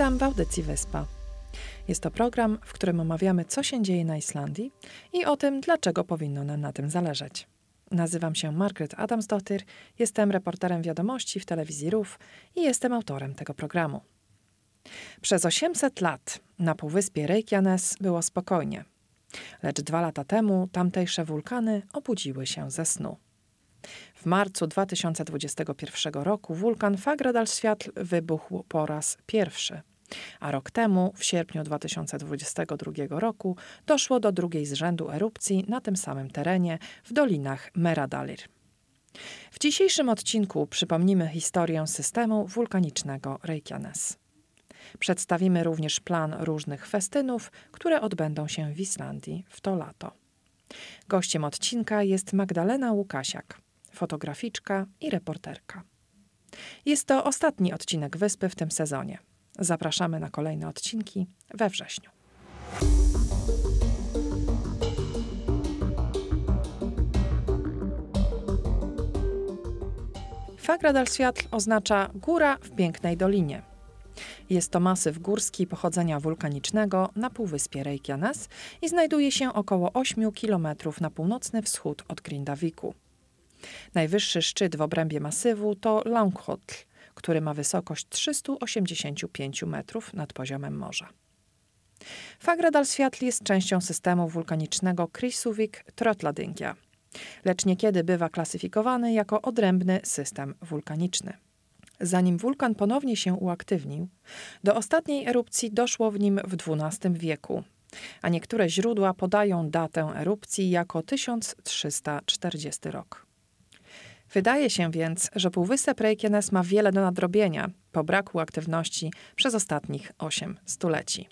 Witam w audycji Wyspa. Jest to program, w którym omawiamy, co się dzieje na Islandii i o tym, dlaczego powinno nam na tym zależeć. Nazywam się Margaret Adamsdottir, jestem reporterem wiadomości w telewizji RUF i jestem autorem tego programu. Przez 800 lat na półwyspie Reykjanes było spokojnie, lecz dwa lata temu tamtejsze wulkany obudziły się ze snu. W marcu 2021 roku wulkan Fagradalsfjall wybuchł po raz pierwszy. A rok temu, w sierpniu 2022 roku, doszło do drugiej z rzędu erupcji na tym samym terenie w dolinach Meradalir. W dzisiejszym odcinku przypomnimy historię systemu wulkanicznego Reykjanes. Przedstawimy również plan różnych festynów, które odbędą się w Islandii w to lato. Gościem odcinka jest Magdalena Łukasiak, fotograficzka i reporterka. Jest to ostatni odcinek Wyspy w tym sezonie. Zapraszamy na kolejne odcinki we wrześniu. Fagradalsfjall oznacza góra w pięknej dolinie. Jest to masyw górski pochodzenia wulkanicznego na półwyspie Reykjanes i znajduje się około 8 km na północny wschód od Grindaviku. Najwyższy szczyt w obrębie masywu to Langhotl, który ma wysokość 385 metrów nad poziomem morza. Fagradalsfjall jest częścią systemu wulkanicznego Krysuvik-Trotladyngia, lecz niekiedy bywa klasyfikowany jako odrębny system wulkaniczny. Zanim wulkan ponownie się uaktywnił, do ostatniej erupcji doszło w nim w XII wieku, a niektóre źródła podają datę erupcji jako 1340 rok. Wydaje się więc, że Półwysep Reykjanes ma wiele do nadrobienia po braku aktywności przez ostatnich 8 stuleci.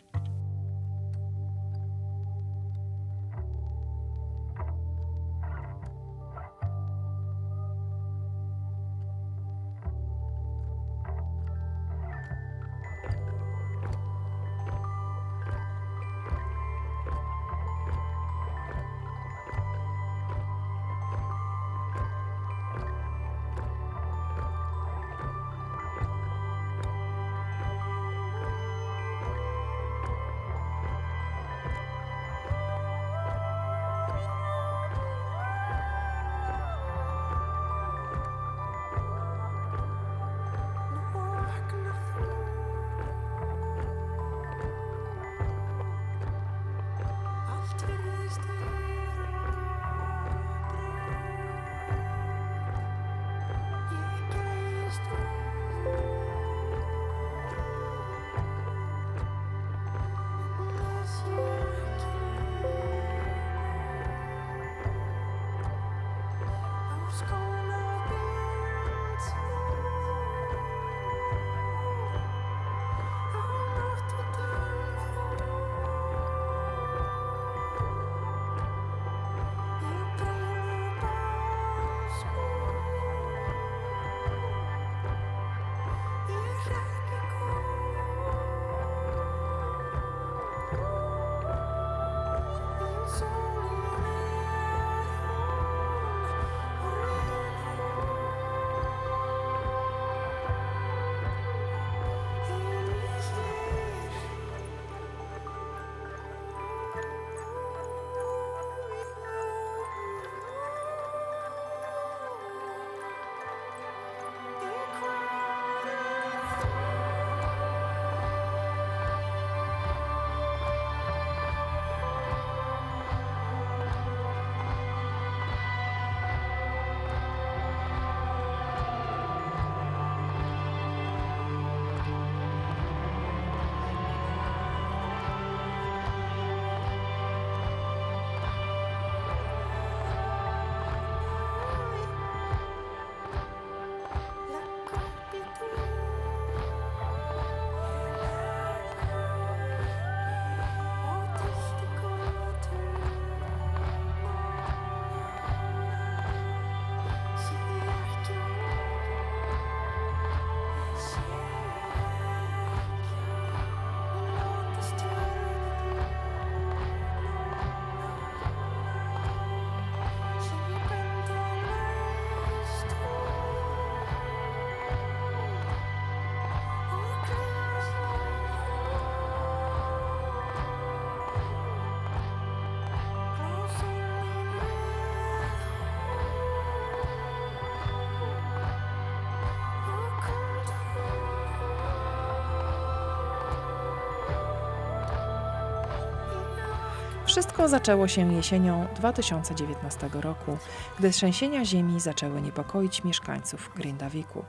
Wszystko zaczęło się jesienią 2019 roku, gdy trzęsienia ziemi zaczęły niepokoić mieszkańców Grindawiku.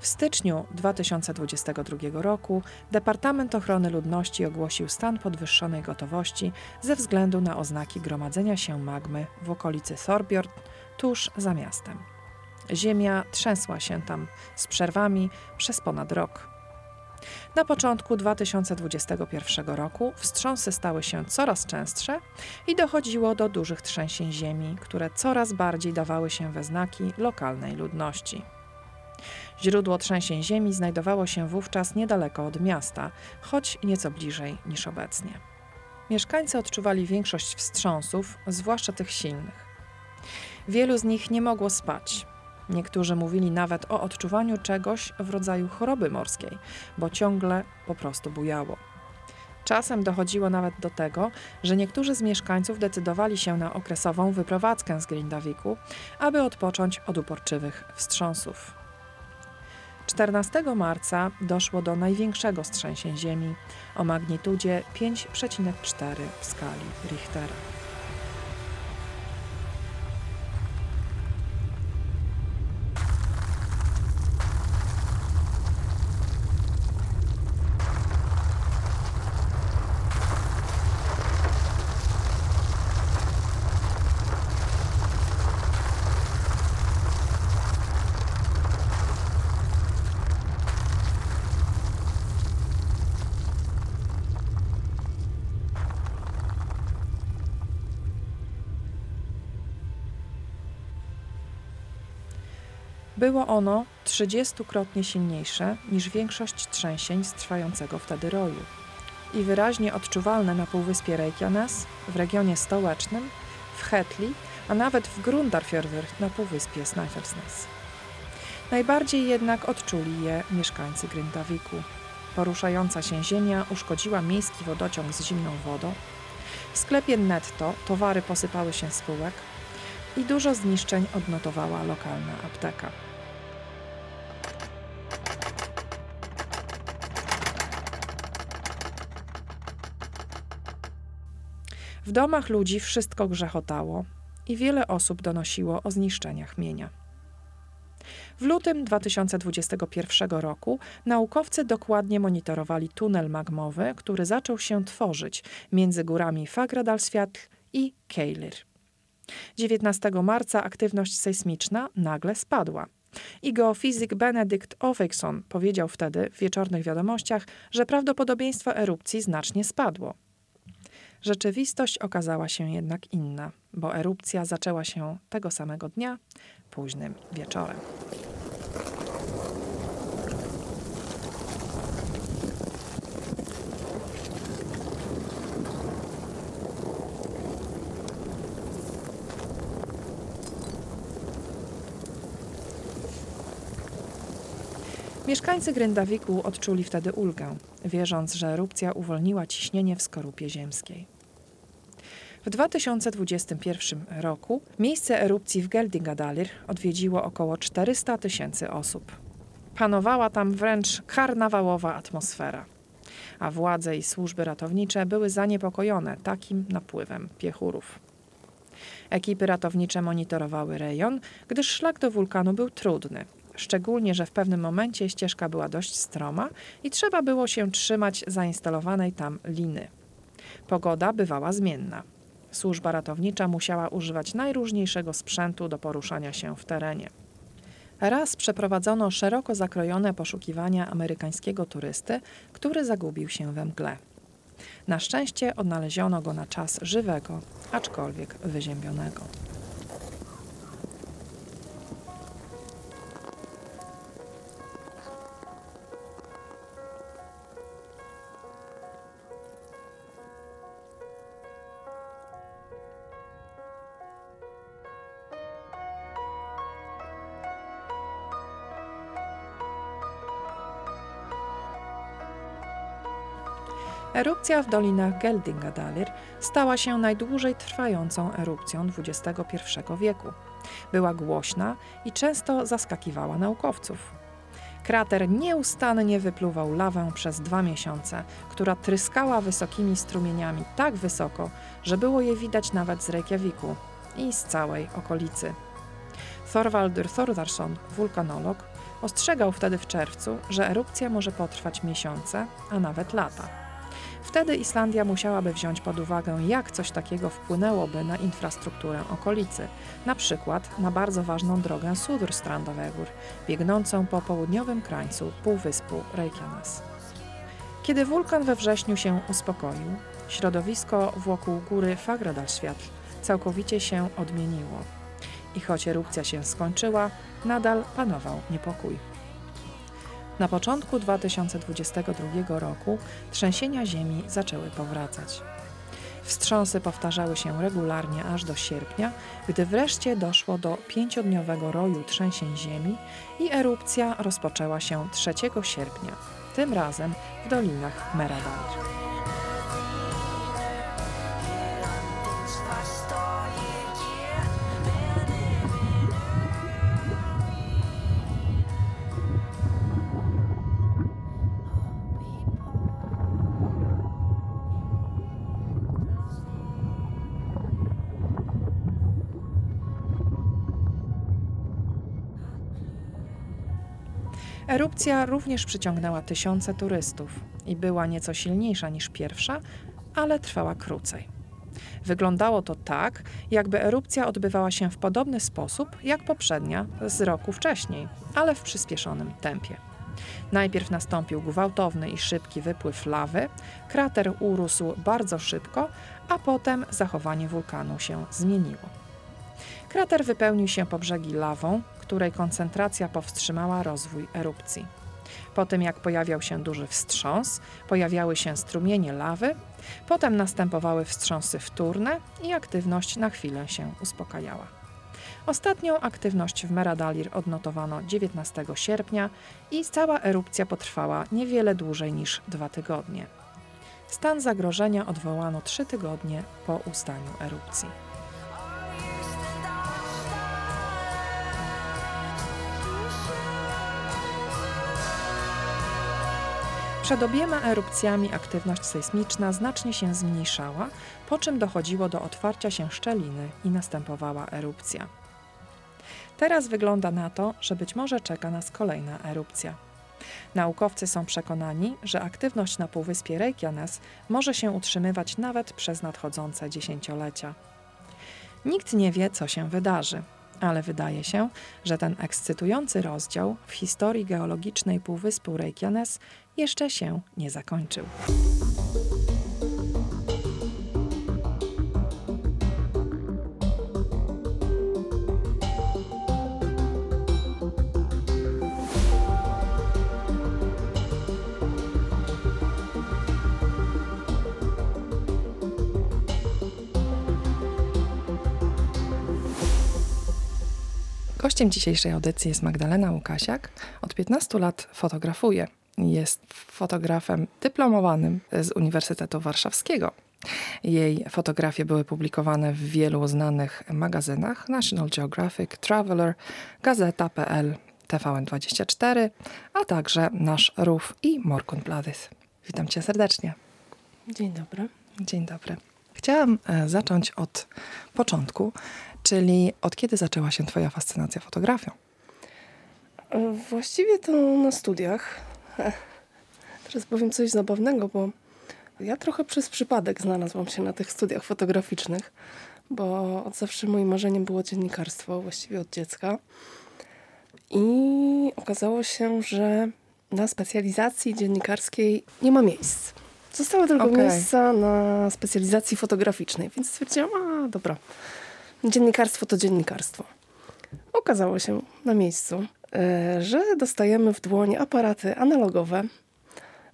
W styczniu 2022 roku Departament Ochrony Ludności ogłosił stan podwyższonej gotowości ze względu na oznaki gromadzenia się magmy w okolicy Thorbjorn, tuż za miastem. Ziemia trzęsła się tam z przerwami przez ponad rok. Na początku 2021 roku wstrząsy stały się coraz częstsze i dochodziło do dużych trzęsień ziemi, które coraz bardziej dawały się we znaki lokalnej ludności. Źródło trzęsień ziemi znajdowało się wówczas niedaleko od miasta, choć nieco bliżej niż obecnie. Mieszkańcy odczuwali większość wstrząsów, zwłaszcza tych silnych. Wielu z nich nie mogło spać. Niektórzy mówili nawet o odczuwaniu czegoś w rodzaju choroby morskiej, bo ciągle po prostu bujało. Czasem dochodziło nawet do tego, że niektórzy z mieszkańców decydowali się na okresową wyprowadzkę z Grindawiku, aby odpocząć od uporczywych wstrząsów. 14 marca doszło do największego strzęsień ziemi o magnitudzie 5,4 w skali Richtera. Było ono trzydziestokrotnie silniejsze niż większość trzęsień z trwającego wtedy roju i wyraźnie odczuwalne na półwyspie Reykjanes, w regionie stołecznym, w Hetli, a nawet w Grundarfjörður na półwyspie Snæfellsnes. Najbardziej jednak odczuli je mieszkańcy Grindawiku. Poruszająca się ziemia uszkodziła miejski wodociąg z zimną wodą. W sklepie netto towary posypały się z półek i dużo zniszczeń odnotowała lokalna apteka. W domach ludzi wszystko grzechotało i wiele osób donosiło o zniszczeniach mienia. W lutym 2021 roku naukowcy dokładnie monitorowali tunel magmowy, który zaczął się tworzyć między górami Fagradalsfjall i Keilir. 19 marca aktywność sejsmiczna nagle spadła. I geofizyk Benedikt Oveikson powiedział wtedy w wieczornych wiadomościach, że prawdopodobieństwo erupcji znacznie spadło. Rzeczywistość okazała się jednak inna, bo erupcja zaczęła się tego samego dnia, późnym wieczorem. Mieszkańcy Gryndawiku odczuli wtedy ulgę, wierząc, że erupcja uwolniła ciśnienie w skorupie ziemskiej. W 2021 roku miejsce erupcji w Geldingadalir odwiedziło około 400 tysięcy osób. Panowała tam wręcz karnawałowa atmosfera, a władze i służby ratownicze były zaniepokojone takim napływem piechurów. Ekipy ratownicze monitorowały rejon, gdyż szlak do wulkanu był trudny, szczególnie, że w pewnym momencie ścieżka była dość stroma i trzeba było się trzymać zainstalowanej tam liny. Pogoda bywała zmienna. Służba ratownicza musiała używać najróżniejszego sprzętu do poruszania się w terenie. Raz przeprowadzono szeroko zakrojone poszukiwania amerykańskiego turysty, który zagubił się we mgle. Na szczęście odnaleziono go na czas żywego, aczkolwiek wyziębionego. Erupcja w dolinach Geldingadalir stała się najdłużej trwającą erupcją XXI wieku. Była głośna i często zaskakiwała naukowców. Krater nieustannie wypluwał lawę przez dwa miesiące, która tryskała wysokimi strumieniami tak wysoko, że było je widać nawet z Reykjaviku i z całej okolicy. Thorvaldur Thordarson, wulkanolog, ostrzegał wtedy w czerwcu, że erupcja może potrwać miesiące, a nawet lata. Wtedy Islandia musiałaby wziąć pod uwagę, jak coś takiego wpłynęłoby na infrastrukturę okolicy, na przykład na bardzo ważną drogę Sudurstrandovegur, biegnącą po południowym krańcu półwyspu Reykjanes. Kiedy wulkan we wrześniu się uspokoił, środowisko wokół góry Fagradalsfjall całkowicie się odmieniło. I choć erupcja się skończyła, nadal panował niepokój. Na początku 2022 roku trzęsienia ziemi zaczęły powracać. Wstrząsy powtarzały się regularnie aż do sierpnia, gdy wreszcie doszło do pięciodniowego roju trzęsień ziemi i erupcja rozpoczęła się 3 sierpnia, tym razem w dolinach Meradal. Erupcja również przyciągnęła tysiące turystów i była nieco silniejsza niż pierwsza, ale trwała krócej. Wyglądało to tak, jakby erupcja odbywała się w podobny sposób jak poprzednia z roku wcześniej, ale w przyspieszonym tempie. Najpierw nastąpił gwałtowny i szybki wypływ lawy, krater urósł bardzo szybko, a potem zachowanie wulkanu się zmieniło. Krater wypełnił się po brzegi lawą, której koncentracja powstrzymała rozwój erupcji. Po tym jak pojawiał się duży wstrząs, pojawiały się strumienie lawy, potem następowały wstrząsy wtórne i aktywność na chwilę się uspokajała. Ostatnią aktywność w Meradalir odnotowano 19 sierpnia i cała erupcja potrwała niewiele dłużej niż dwa tygodnie. Stan zagrożenia odwołano trzy tygodnie po ustaniu erupcji. Przed obiema erupcjami aktywność sejsmiczna znacznie się zmniejszała, po czym dochodziło do otwarcia się szczeliny i następowała erupcja. Teraz wygląda na to, że być może czeka nas kolejna erupcja. Naukowcy są przekonani, że aktywność na półwyspie Reykjanes może się utrzymywać nawet przez nadchodzące dziesięciolecia. Nikt nie wie, co się wydarzy, ale wydaje się, że ten ekscytujący rozdział w historii geologicznej Półwyspu Reykjanes jeszcze się nie zakończył. Gościem dzisiejszej audycji jest Magdalena Łukasiak. Od 15 lat fotografuje. Jest fotografem dyplomowanym z Uniwersytetu Warszawskiego. Jej fotografie były publikowane w wielu znanych magazynach: National Geographic, Traveler, Gazeta.pl, TVN24, a także Nasz Rów i Morgunbladet. Witam cię serdecznie. Dzień dobry. Dzień dobry. Chciałam e, zacząć od początku, czyli od kiedy zaczęła się Twoja fascynacja fotografią? E, właściwie to na studiach. Teraz powiem coś zabawnego, bo ja trochę przez przypadek znalazłam się na tych studiach fotograficznych, bo od zawsze moim marzeniem było dziennikarstwo, właściwie od dziecka. I okazało się, że na specjalizacji dziennikarskiej nie ma miejsc. Zostały tylko okay. miejsca na specjalizacji fotograficznej, więc stwierdziłam, a dobra, dziennikarstwo to dziennikarstwo. Okazało się na miejscu, e, że dostajemy w dłoń aparaty analogowe,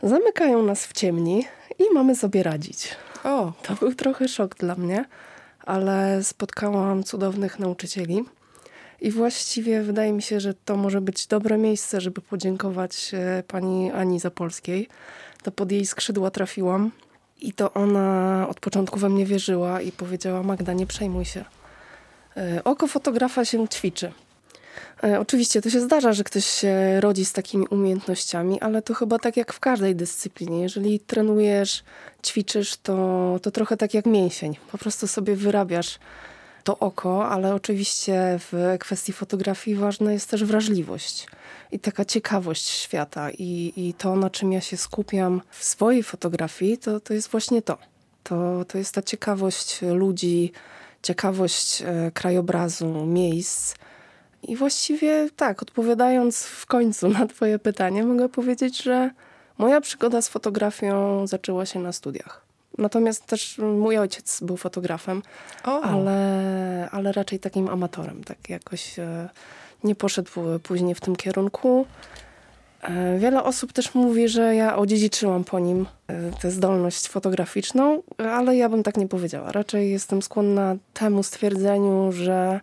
zamykają nas w ciemni i mamy sobie radzić. O. To był trochę szok dla mnie, ale spotkałam cudownych nauczycieli. I właściwie wydaje mi się, że to może być dobre miejsce, żeby podziękować e, pani Ani Zapolskiej. To pod jej skrzydła trafiłam i to ona od początku we mnie wierzyła i powiedziała: Magda, nie przejmuj się. E, oko fotografa się ćwiczy. E, oczywiście to się zdarza, że ktoś się rodzi z takimi umiejętnościami, ale to chyba tak jak w każdej dyscyplinie. Jeżeli trenujesz, ćwiczysz, to, to trochę tak jak mięsień. Po prostu sobie wyrabiasz to oko, ale oczywiście w kwestii fotografii ważna jest też wrażliwość i taka ciekawość świata. I, i to, na czym ja się skupiam w swojej fotografii, to, to jest właśnie to. to. To jest ta ciekawość ludzi, ciekawość e, krajobrazu, miejsc. I właściwie tak, odpowiadając w końcu na Twoje pytanie, mogę powiedzieć, że moja przygoda z fotografią zaczęła się na studiach. Natomiast też mój ojciec był fotografem, ale, ale raczej takim amatorem. Tak jakoś e, nie poszedł później w tym kierunku. E, wiele osób też mówi, że ja odziedziczyłam po nim e, tę zdolność fotograficzną, ale ja bym tak nie powiedziała. Raczej jestem skłonna temu stwierdzeniu, że,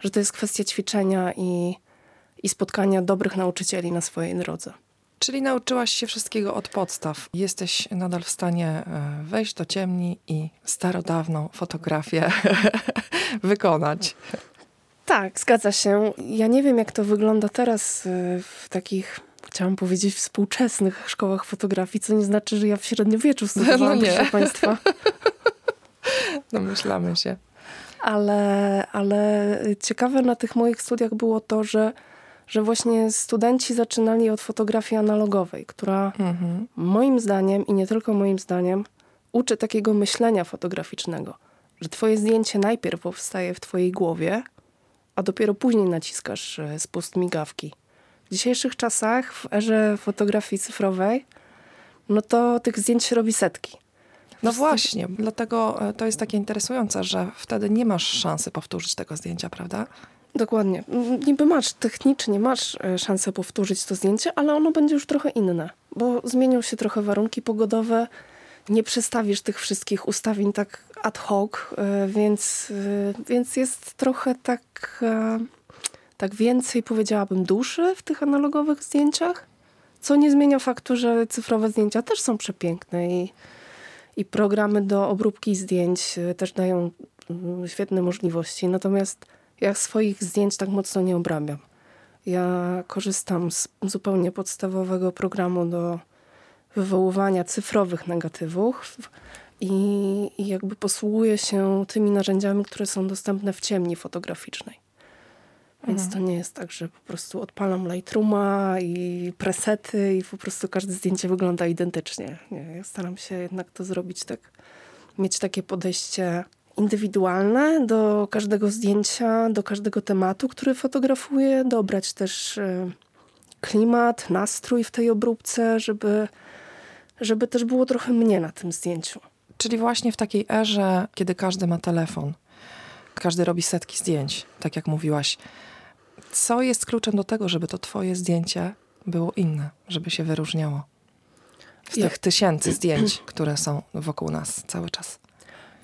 że to jest kwestia ćwiczenia i, i spotkania dobrych nauczycieli na swojej drodze. Czyli nauczyłaś się wszystkiego od podstaw. Jesteś nadal w stanie e, wejść do ciemni i starodawną fotografię wykonać. Tak, zgadza się. Ja nie wiem, jak to wygląda teraz w takich chciałam powiedzieć, współczesnych szkołach fotografii, co nie znaczy, że ja w średniowieczu studiowałam, no nie. proszę Państwa. Domyślamy się. Ale, ale ciekawe na tych moich studiach było to, że, że właśnie studenci zaczynali od fotografii analogowej, która mhm. moim zdaniem i nie tylko moim zdaniem uczy takiego myślenia fotograficznego, że twoje zdjęcie najpierw powstaje w twojej głowie, a dopiero później naciskasz e, spust migawki. W dzisiejszych czasach, w erze fotografii cyfrowej, no to tych zdjęć się robi setki. No właśnie, dlatego e, to jest takie interesujące, że wtedy nie masz szansy powtórzyć tego zdjęcia, prawda? Dokładnie. Niby masz, technicznie masz e, szansę powtórzyć to zdjęcie, ale ono będzie już trochę inne, bo zmienią się trochę warunki pogodowe, nie przestawisz tych wszystkich ustawień tak ad hoc, e, więc, więc jest trochę tak tak więcej powiedziałabym duszy w tych analogowych zdjęciach, co nie zmienia faktu, że cyfrowe zdjęcia też są przepiękne i, i programy do obróbki zdjęć e, też dają mm, świetne możliwości. Natomiast ja swoich zdjęć tak mocno nie obrabiam. Ja korzystam z zupełnie podstawowego programu do wywoływania cyfrowych negatywów i, i jakby posługuję się tymi narzędziami, które są dostępne w ciemni fotograficznej. Więc mhm. to nie jest tak, że po prostu odpalam Lightrooma i presety i po prostu każde zdjęcie wygląda identycznie. Nie, ja staram się jednak to zrobić tak, mieć takie podejście indywidualne do każdego zdjęcia, do każdego tematu, który fotografuję, dobrać też y, klimat, nastrój w tej obróbce, żeby, żeby też było trochę mnie na tym zdjęciu. Czyli właśnie w takiej erze, kiedy każdy ma telefon, każdy robi setki zdjęć, tak jak mówiłaś, co jest kluczem do tego, żeby to twoje zdjęcie było inne, żeby się wyróżniało z ja. tych tysięcy zdjęć, które są wokół nas cały czas?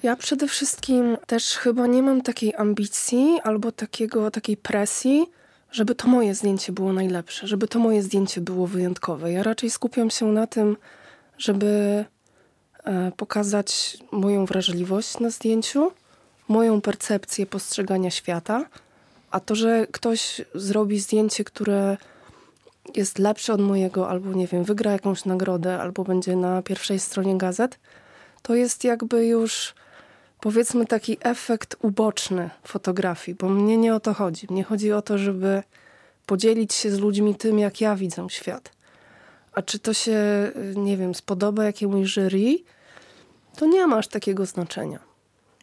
Ja przede wszystkim też chyba nie mam takiej ambicji albo takiego, takiej presji, żeby to moje zdjęcie było najlepsze, żeby to moje zdjęcie było wyjątkowe. Ja raczej skupiam się na tym, żeby e, pokazać moją wrażliwość na zdjęciu, moją percepcję postrzegania świata, a to, że ktoś zrobi zdjęcie, które jest lepsze od mojego, albo nie wiem, wygra jakąś nagrodę, albo będzie na pierwszej stronie gazet, to jest jakby już powiedzmy taki efekt uboczny fotografii, bo mnie nie o to chodzi. Mnie chodzi o to, żeby podzielić się z ludźmi tym, jak ja widzę świat. A czy to się, nie wiem, spodoba jakiemuś jury, to nie ma aż takiego znaczenia.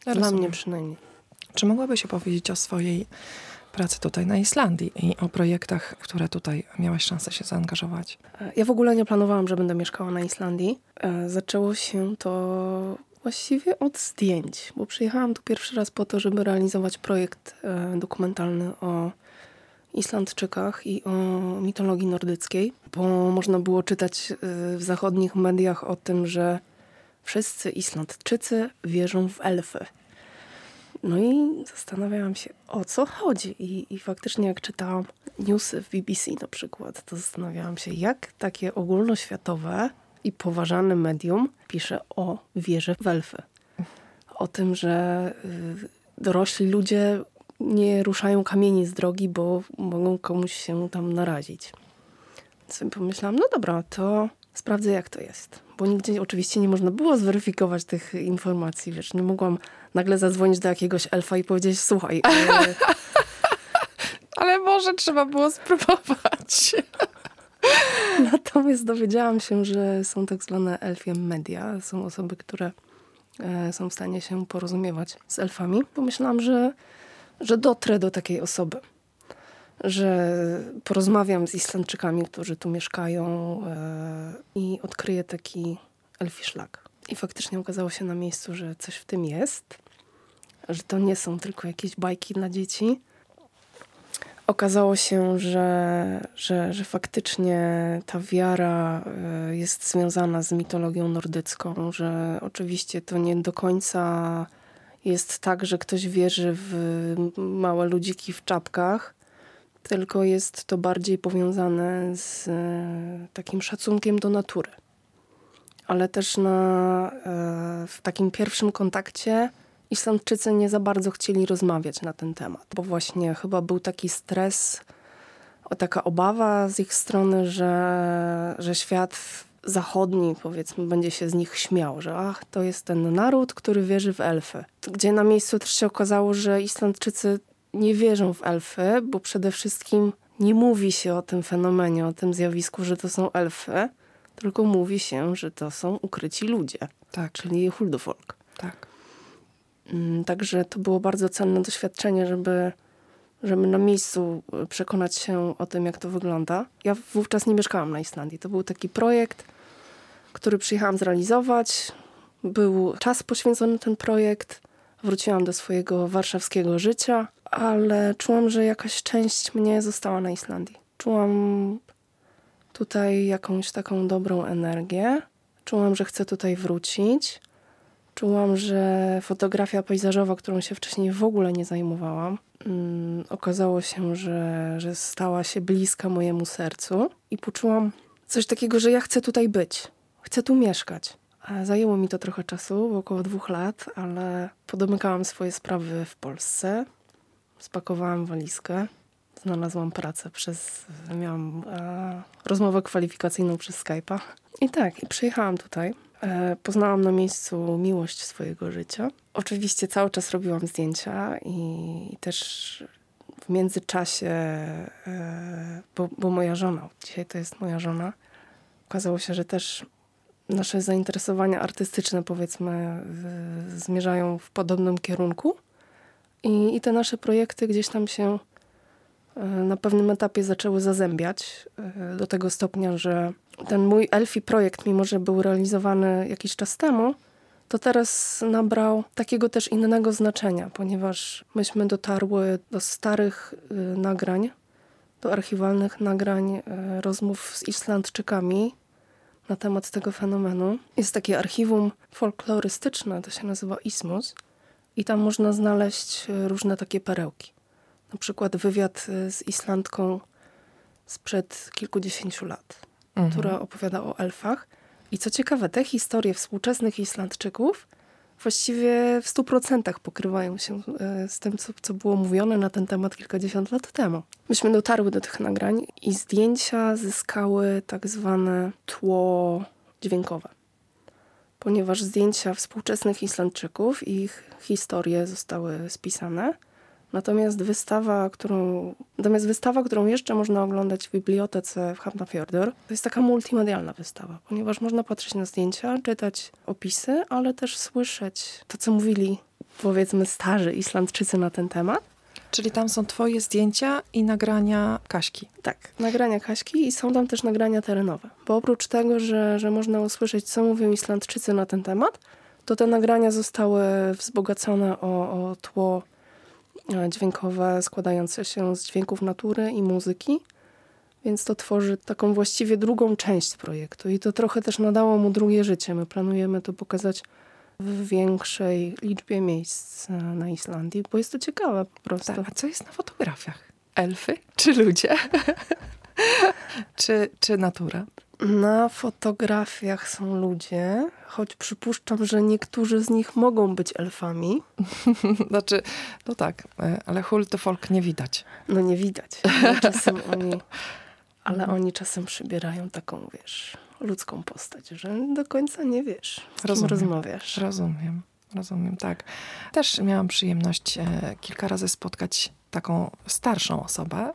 Dla mnie przynajmniej. Czy mogłabyś opowiedzieć o swojej pracy tutaj na Islandii i o projektach, które tutaj miałaś szansę się zaangażować? Ja w ogóle nie planowałam, że będę mieszkała na Islandii. E, zaczęło się to właściwie od zdjęć, bo przyjechałam tu pierwszy raz po to, żeby realizować projekt e, dokumentalny o Islandczykach i o mitologii nordyckiej, bo można było czytać e, w zachodnich mediach o tym, że wszyscy Islandczycy wierzą w elfy. No i zastanawiałam się, o co chodzi. I, I faktycznie jak czytałam newsy w BBC na przykład, to zastanawiałam się, jak takie ogólnoświatowe i poważane medium pisze o wierze w elfy. O tym, że y, dorośli ludzie nie ruszają kamieni z drogi, bo mogą komuś się tam narazić. Więc pomyślałam, no dobra, to sprawdzę jak to jest. Bo nigdzie oczywiście nie można było zweryfikować tych informacji, wiesz, nie mogłam nagle zadzwonić do jakiegoś elfa i powiedzieć, słuchaj... E... Ale może trzeba było spróbować. Natomiast dowiedziałam się, że są tak zwane elfie media. Są osoby, które e, są w stanie się porozumiewać z elfami. Pomyślałam, że, że dotrę do takiej osoby. Że porozmawiam z Islandczykami, którzy tu mieszkają e, i odkryję taki elfi szlak. I faktycznie okazało się na miejscu, że coś w tym jest. Że to nie są tylko jakieś bajki dla dzieci, okazało się, że, że, że faktycznie ta wiara e, jest związana z mitologią nordycką, że oczywiście to nie do końca jest tak, że ktoś wierzy w małe ludziki w czapkach, tylko jest to bardziej powiązane z e, takim szacunkiem do natury. Ale też na, e, w takim pierwszym kontakcie Islandczycy nie za bardzo chcieli rozmawiać na ten temat, bo właśnie chyba był taki stres, taka obawa z ich strony, że, że świat zachodni, powiedzmy, będzie się z nich śmiał, że ach, to jest ten naród, który wierzy w elfy. Gdzie na miejscu też się okazało, że Islandczycy nie wierzą w elfy, bo przede wszystkim nie mówi się o tym fenomenie, o tym zjawisku, że to są elfy, tylko mówi się, że to są ukryci ludzie. Tak. Czyli huldufolk. Tak. Mm, także to było bardzo cenne doświadczenie, żeby, żeby na miejscu e, przekonać się o tym, jak to wygląda. Ja wówczas nie mieszkałam na Islandii. To był taki projekt, który przyjechałam zrealizować. Był czas poświęcony ten projekt. Wróciłam do swojego warszawskiego życia, ale czułam, że jakaś część mnie została na Islandii. Czułam tutaj jakąś taką dobrą energię. Czułam, że chcę tutaj wrócić. Czułam, że fotografia pejzażowa, którą się wcześniej w ogóle nie zajmowałam, um, okazało się, że, że stała się bliska mojemu sercu i poczułam coś takiego, że ja chcę tutaj być, chcę tu mieszkać. Zajęło mi to trochę czasu, około dwóch lat, ale podomykałam swoje sprawy w Polsce, spakowałam walizkę, znalazłam pracę przez, miałam e, rozmowę kwalifikacyjną przez Skype'a. I tak, i przyjechałam tutaj. E, poznałam na miejscu miłość swojego życia. Oczywiście cały czas robiłam zdjęcia i, też w międzyczasie, e, bo, bo moja żona, dzisiaj to jest moja żona, okazało się, że też nasze zainteresowania artystyczne, powiedzmy, zmierzają w podobnym kierunku. I, I te nasze projekty gdzieś tam się e, na pewnym etapie zaczęły zazębiać do tego stopnia, że ten mój Elfi projekt, mimo że był realizowany jakiś czas temu, to teraz nabrał takiego też innego znaczenia, ponieważ myśmy dotarły do starych y, nagrań, do archiwalnych nagrań rozmów z Islandczykami na temat tego fenomenu. Jest takie archiwum folklorystyczne, to się nazywa Ismus i tam można znaleźć y, różne takie perełki. Na przykład wywiad y, z Islandką sprzed kilkudziesięciu lat mhm. która opowiada o elfach. I co ciekawe, te historie współczesnych Islandczyków właściwie w stu procentach pokrywają się e, z tym, co, co było mówione na ten temat kilkadziesiąt lat temu. Myśmy dotarły do tych nagrań i zdjęcia zyskały tak zwane tło dźwiękowe. Ponieważ zdjęcia współczesnych Islandczyków i ich historie zostały spisane, Natomiast wystawa, którą, natomiast wystawa, którą jeszcze można oglądać w bibliotece w Hafnarfjordur, to jest taka multimedialna wystawa, ponieważ można patrzeć na zdjęcia, czytać opisy, ale też słyszeć to, co mówili powiedzmy starzy Islandczycy na ten temat. Czyli tam są twoje zdjęcia i nagrania Kaśki. Tak, nagrania Kaśki i są tam też nagrania terenowe. Bo oprócz tego, że, że można usłyszeć, co mówią Islandczycy na ten temat, to te nagrania zostały wzbogacone o, o tło E, dźwiękowe składające się z dźwięków natury i muzyki. Więc to tworzy taką właściwie drugą część projektu i to trochę też nadało mu drugie życie. My planujemy to pokazać w większej liczbie miejsc e, na Islandii, bo jest to ciekawe po prostu. Tak, a co jest na fotografiach? Elfy czy ludzie? czy, czy natura? Na fotografiach są ludzie, choć przypuszczam, że niektórzy z nich mogą być elfami. znaczy, no tak, e, ale hulty folk nie widać. No nie widać. Ale czasem oni, ale oni czasem przybierają taką, wiesz, ludzką postać, że do końca nie wiesz, z rozumiem, kim rozmawiasz. Rozumiem, rozumiem, tak. Też miałam przyjemność e, kilka razy spotkać taką starszą osobę,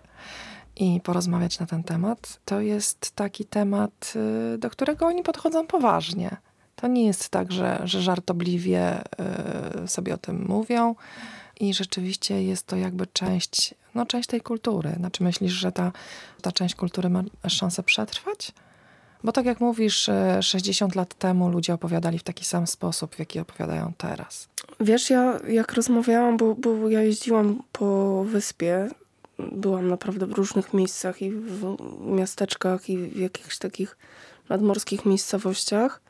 i porozmawiać na ten temat, to jest taki temat, y, do którego oni podchodzą poważnie. To nie jest tak, że, że żartobliwie y, sobie o tym mówią i rzeczywiście jest to jakby część, no część tej kultury. Znaczy myślisz, że ta, ta część kultury ma szansę przetrwać? Bo tak jak mówisz, 60 lat temu ludzie opowiadali w taki sam sposób, w jaki opowiadają teraz. Wiesz, ja jak rozmawiałam, bo, bo ja jeździłam po wyspie byłam naprawdę w różnych miejscach i w miasteczkach i w jakichś takich nadmorskich miejscowościach.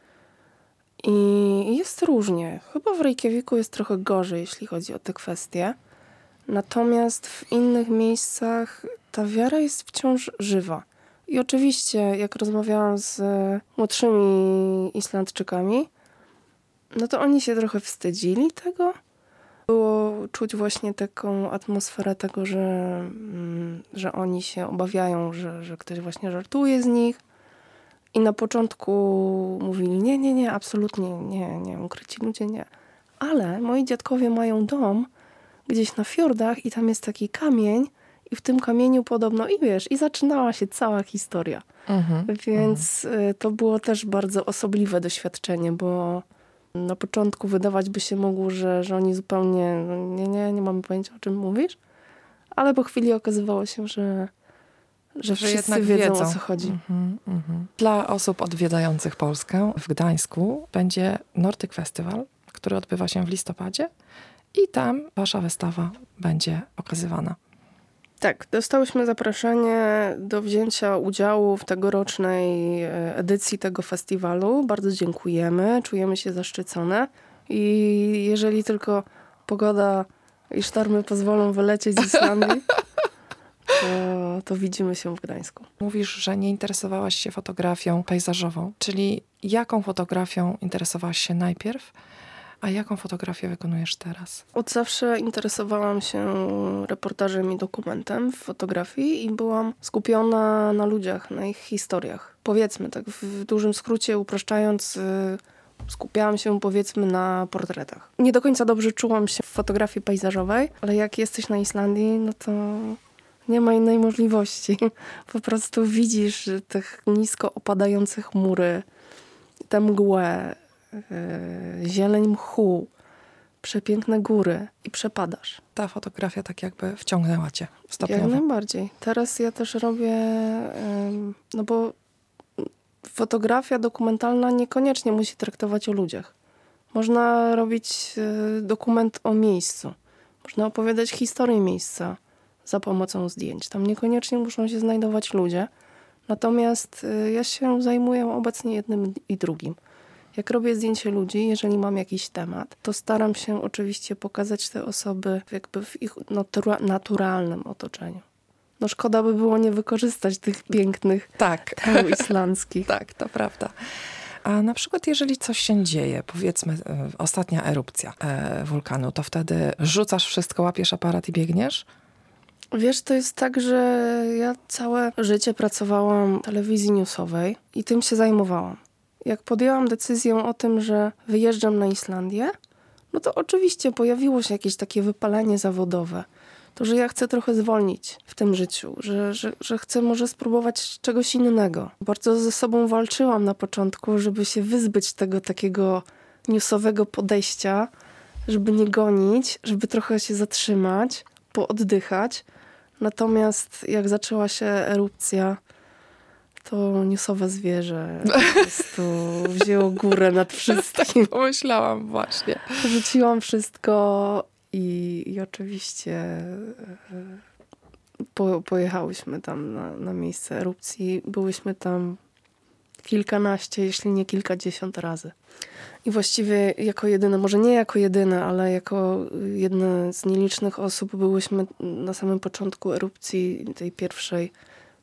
I jest różnie. Chyba w Reykjaviku jest trochę gorzej, jeśli chodzi o te kwestie. Natomiast w innych miejscach ta wiara jest wciąż żywa. I oczywiście, jak rozmawiałam z młodszymi Islandczykami, no to oni się trochę wstydzili tego, było czuć właśnie taką atmosferę tego, że, mm, że oni się obawiają, że, że ktoś właśnie żartuje z nich. I na początku mówili, nie, nie, nie, absolutnie nie, nie, ukryci ludzie nie. Ale moi dziadkowie mają dom gdzieś na fiordach i tam jest taki kamień i w tym kamieniu podobno, i wiesz, i zaczynała się cała historia. Mhm, Więc mhm. to było też bardzo osobliwe doświadczenie, bo na początku wydawać by się mogło, że, że oni zupełnie, no nie, nie, nie mamy pojęcia o czym mówisz, ale po chwili okazywało się, że, że, że wszyscy wiedzą, wiedzą, o co chodzi. Mm -hmm, Dla osób odwiedzających Polskę w Gdańsku będzie Nordic Festival, który odbywa się w listopadzie i tam wasza wystawa będzie okazywana. Tak, dostałyśmy zaproszenie do wzięcia udziału w tegorocznej e, edycji tego festiwalu. Bardzo dziękujemy, czujemy się zaszczycone i jeżeli tylko pogoda i sztormy pozwolą wylecieć z Islandii, to, to widzimy się w Gdańsku. Mówisz, że nie interesowałaś się fotografią pejzażową, czyli jaką fotografią interesowałaś się najpierw? A jaką fotografię wykonujesz teraz? Od zawsze interesowałam się reportażem i dokumentem w fotografii i byłam skupiona na ludziach, na ich historiach. Powiedzmy tak w dużym skrócie, upraszczając, y, skupiałam się powiedzmy na portretach. Nie do końca dobrze czułam się w fotografii pejzażowej, ale jak jesteś na Islandii, no to nie ma innej możliwości. Po prostu widzisz te nisko opadające chmury, tę mgłę, zieleń mchu, przepiękne góry i przepadasz. Ta fotografia tak jakby wciągnęła cię stopniowo. Jak najbardziej. Teraz ja też robię, no bo fotografia dokumentalna niekoniecznie musi traktować o ludziach. Można robić yy, dokument o miejscu. Można opowiadać historię miejsca za pomocą zdjęć. Tam niekoniecznie muszą się znajdować ludzie. Natomiast y, ja się zajmuję obecnie jednym i drugim. Jak robię zdjęcie ludzi, jeżeli mam jakiś temat, to staram się oczywiście pokazać te osoby jakby w ich natura naturalnym otoczeniu. No szkoda by było nie wykorzystać tych pięknych tak. teł islandzkich. tak, to prawda. A na przykład, jeżeli coś się dzieje, powiedzmy e, ostatnia erupcja e, wulkanu, to wtedy rzucasz wszystko, łapiesz aparat i biegniesz? Wiesz, to jest tak, że ja całe życie pracowałam w telewizji newsowej i tym się zajmowałam. Jak podjęłam decyzję o tym, że wyjeżdżam na Islandię, no to oczywiście pojawiło się jakieś takie wypalenie zawodowe. To, że ja chcę trochę zwolnić w tym życiu, że, że, że chcę może spróbować czegoś innego. Bardzo ze sobą walczyłam na początku, żeby się wyzbyć tego takiego newsowego podejścia, żeby nie gonić, żeby trochę się zatrzymać, pooddychać. Natomiast jak zaczęła się erupcja, to newsowe zwierzę po prostu wzięło górę nad wszystkim. tak pomyślałam właśnie. Rzuciłam wszystko i, i oczywiście e, po, pojechałyśmy tam na, na miejsce erupcji. Byłyśmy tam kilkanaście, jeśli nie kilkadziesiąt razy. I właściwie jako jedyne, może nie jako jedyne, ale jako jedne z nielicznych osób byłyśmy na samym początku erupcji tej pierwszej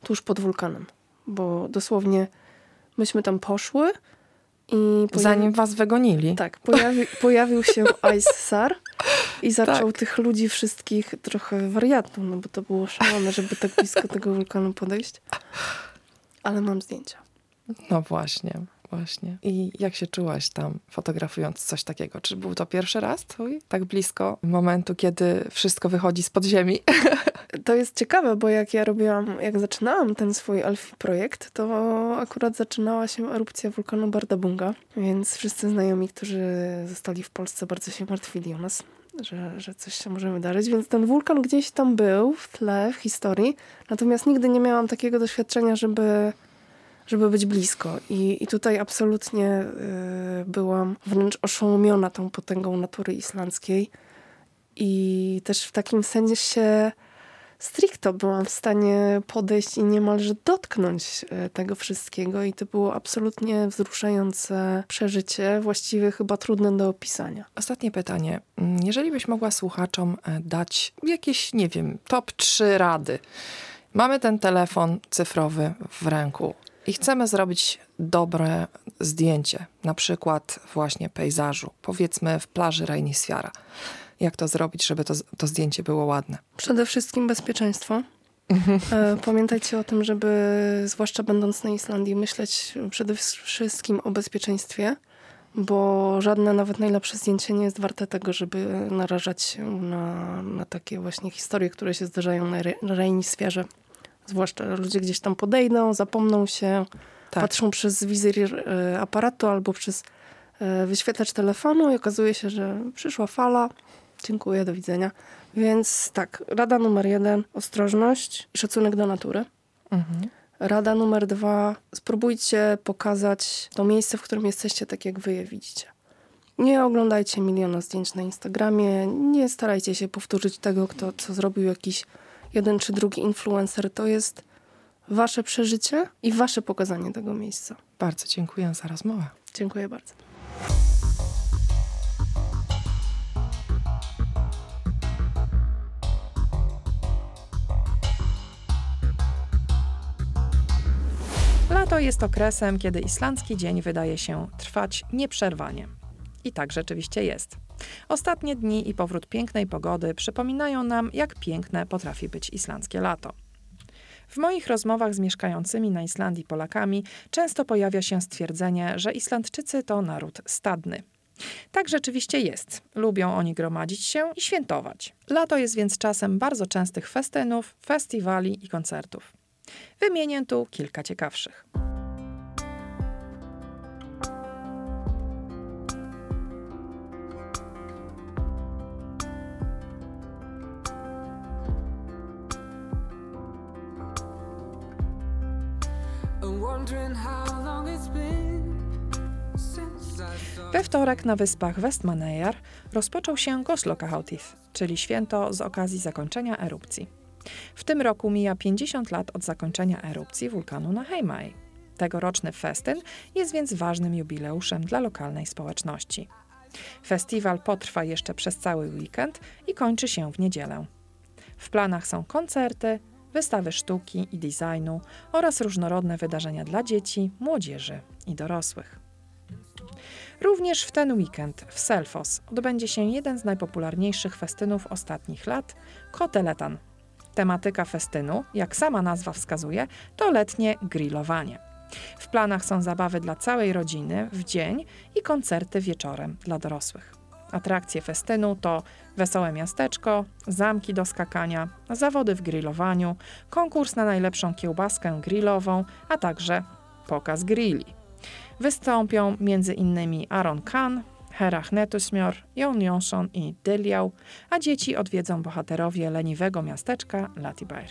tuż pod wulkanem bo dosłownie myśmy tam poszły i pojawi... Zanim was wygonili. Tak, pojawi... pojawił się Ice Sar i zaczął tak. tych ludzi wszystkich trochę wariatów, no bo to było szalone, żeby tak blisko tego wulkanu podejść. Ale mam zdjęcia. No właśnie. Właśnie. I jak się czułaś tam, fotografując coś takiego? Czy był to pierwszy raz twój, tak blisko momentu, kiedy wszystko wychodzi z podziemi? To jest ciekawe, bo jak ja robiłam, jak zaczynałam ten swój Alfie projekt, to akurat zaczynała się erupcja wulkanu Bardabunga, więc wszyscy znajomi, którzy zostali w Polsce, bardzo się martwili o nas. Że, że coś się może wydarzyć, więc ten wulkan gdzieś tam był w tle, w historii. Natomiast nigdy nie miałam takiego doświadczenia, żeby żeby być blisko. I, i tutaj absolutnie y, byłam wręcz oszołomiona tą potęgą natury islandzkiej. I też w takim sensie stricto byłam w stanie podejść i niemalże dotknąć y, tego wszystkiego. I to było absolutnie wzruszające przeżycie, właściwie chyba trudne do opisania. Ostatnie pytanie. Jeżeli byś mogła słuchaczom e, dać jakieś, nie wiem, top 3 rady. Mamy ten telefon cyfrowy w ręku i chcemy zrobić dobre zdjęcie, na przykład właśnie pejzażu, powiedzmy w plaży Rainisfjara. Jak to zrobić, żeby to, to zdjęcie było ładne? Przede wszystkim bezpieczeństwo. E, pamiętajcie o tym, żeby, zwłaszcza będąc na Islandii, myśleć przede wszystkim o bezpieczeństwie, bo żadne, nawet najlepsze zdjęcie nie jest warte tego, żeby narażać się na, na takie właśnie historie, które się zdarzają na Rainisfjerze. Zwłaszcza ludzie gdzieś tam podejdą, zapomną się, tak. patrzą przez wizyr e, aparatu albo przez e, wyświetlacz telefonu i okazuje się, że przyszła fala. Dziękuję, do widzenia. Więc tak, rada numer jeden, ostrożność i szacunek do natury. Mhm. Rada numer dwa, spróbujcie pokazać to miejsce, w którym jesteście tak, jak wy je widzicie. Nie oglądajcie miliona zdjęć na Instagramie, nie starajcie się powtórzyć tego, kto, co zrobił jakiś jeden czy drugi influencer, to jest wasze przeżycie i wasze pokazanie tego miejsca. Bardzo dziękuję za rozmowę. Dziękuję bardzo. Lato jest okresem, kiedy islandzki dzień wydaje się trwać nieprzerwanie. I tak rzeczywiście jest. Ostatnie dni i powrót pięknej pogody przypominają nam, jak piękne potrafi być islandzkie lato. W moich rozmowach z mieszkającymi na Islandii Polakami często pojawia się stwierdzenie, że Islandczycy to naród stadny. Tak rzeczywiście jest. Lubią oni gromadzić się i świętować. Lato jest więc czasem bardzo częstych festynów, festiwali i koncertów. Wymienię tu kilka ciekawszych. We wtorek na wyspach Westmannaeyjar rozpoczął się Goslokahautif, czyli święto z okazji zakończenia erupcji. W tym roku mija 50 lat od zakończenia erupcji wulkanu na Heimaey. Tegoroczny festyn jest więc ważnym jubileuszem dla lokalnej społeczności. Festiwal potrwa jeszcze przez cały weekend i kończy się w niedzielę. W planach są koncerty, wystawy sztuki i designu oraz różnorodne wydarzenia dla dzieci, młodzieży i dorosłych. Również w ten weekend w Selfos odbędzie się jeden z najpopularniejszych festynów ostatnich lat Koteletan. Tematyka festynu, jak sama nazwa wskazuje, to letnie grillowanie. W planach są zabawy dla całej rodziny w dzień i koncerty wieczorem dla dorosłych. Atrakcje festynu to wesołe miasteczko, zamki do skakania, zawody w grillowaniu, konkurs na najlepszą kiełbaskę grillową, a także pokaz grilli. Wystąpią m.in. Aaron Khan, Herach Netusmior, Jon Jonsson i Dyliał, a dzieci odwiedzą bohaterowie leniwego miasteczka Latibair.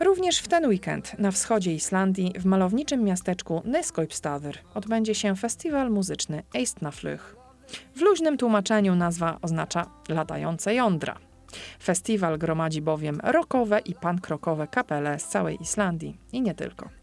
Również w ten weekend na wschodzie Islandii, w malowniczym miasteczku Neskoipstadur, odbędzie się festiwal muzyczny Eistnaflych. W luźnym tłumaczeniu nazwa oznacza latające jądra. Festiwal gromadzi bowiem rockowe i pankrokowe kapele z całej Islandii i nie tylko.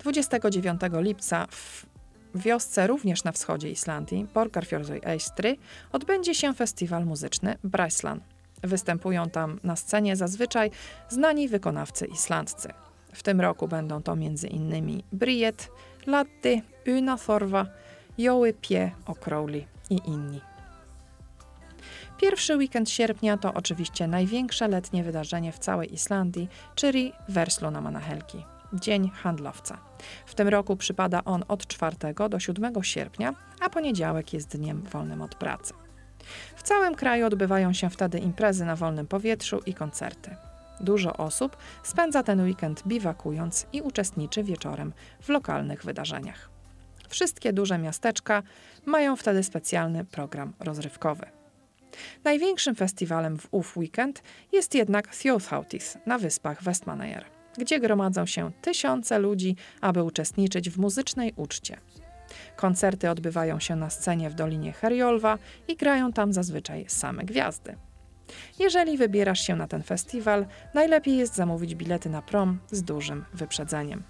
29 lipca w wiosce również na wschodzie Islandii, Borgarfjörður Eystry, odbędzie się festiwal muzyczny Breslan. Występują tam na scenie zazwyczaj znani wykonawcy islandzcy. W tym roku będą to m.in. Briet, Latty, Una Thorva, Joły Pie O'Crowley i inni. Pierwszy weekend sierpnia to oczywiście największe letnie wydarzenie w całej Islandii, czyli Wersluna Manahelki, Dzień Handlowca. W tym roku przypada on od 4 do 7 sierpnia, a poniedziałek jest dniem wolnym od pracy. W całym kraju odbywają się wtedy imprezy na wolnym powietrzu i koncerty. Dużo osób spędza ten weekend biwakując i uczestniczy wieczorem w lokalnych wydarzeniach. Wszystkie duże miasteczka mają wtedy specjalny program rozrywkowy. Największym festiwalem w ów weekend jest jednak Thjóðhátíð na wyspach Westmanejer, gdzie gromadzą się tysiące ludzi, aby uczestniczyć w muzycznej uczcie. Koncerty odbywają się na scenie w Dolinie Herjolwa i grają tam zazwyczaj same gwiazdy. Jeżeli wybierasz się na ten festiwal, najlepiej jest zamówić bilety na prom z dużym wyprzedzeniem.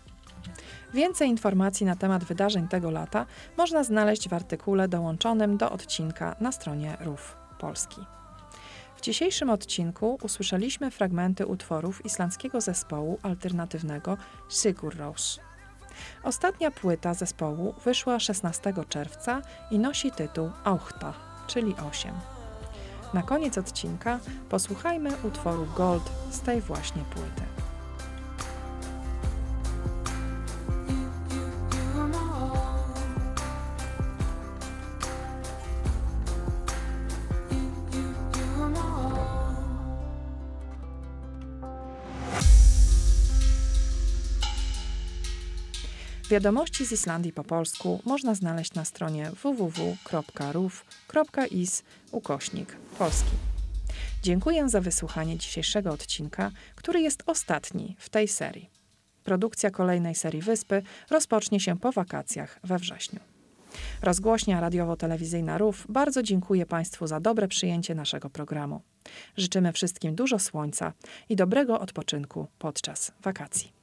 Więcej informacji na temat wydarzeń tego lata można znaleźć w artykule dołączonym do odcinka na stronie RUF Polski. W dzisiejszym odcinku usłyszeliśmy fragmenty utworów islandzkiego zespołu alternatywnego Sigur Rós. Ostatnia płyta zespołu wyszła 16 czerwca i nosi tytuł Auchta, czyli 8. Na koniec odcinka posłuchajmy utworu Gold z tej właśnie płyty. Wiadomości z Islandii po polsku można znaleźć na stronie www.ruf.is ukośnik polski. Dziękuję za wysłuchanie dzisiejszego odcinka, który jest ostatni w tej serii. Produkcja kolejnej serii Wyspy rozpocznie się po wakacjach we wrześniu. Rozgłośnia radiowo-telewizyjna RUF bardzo dziękuję Państwu za dobre przyjęcie naszego programu. Życzymy wszystkim dużo słońca i dobrego odpoczynku podczas wakacji.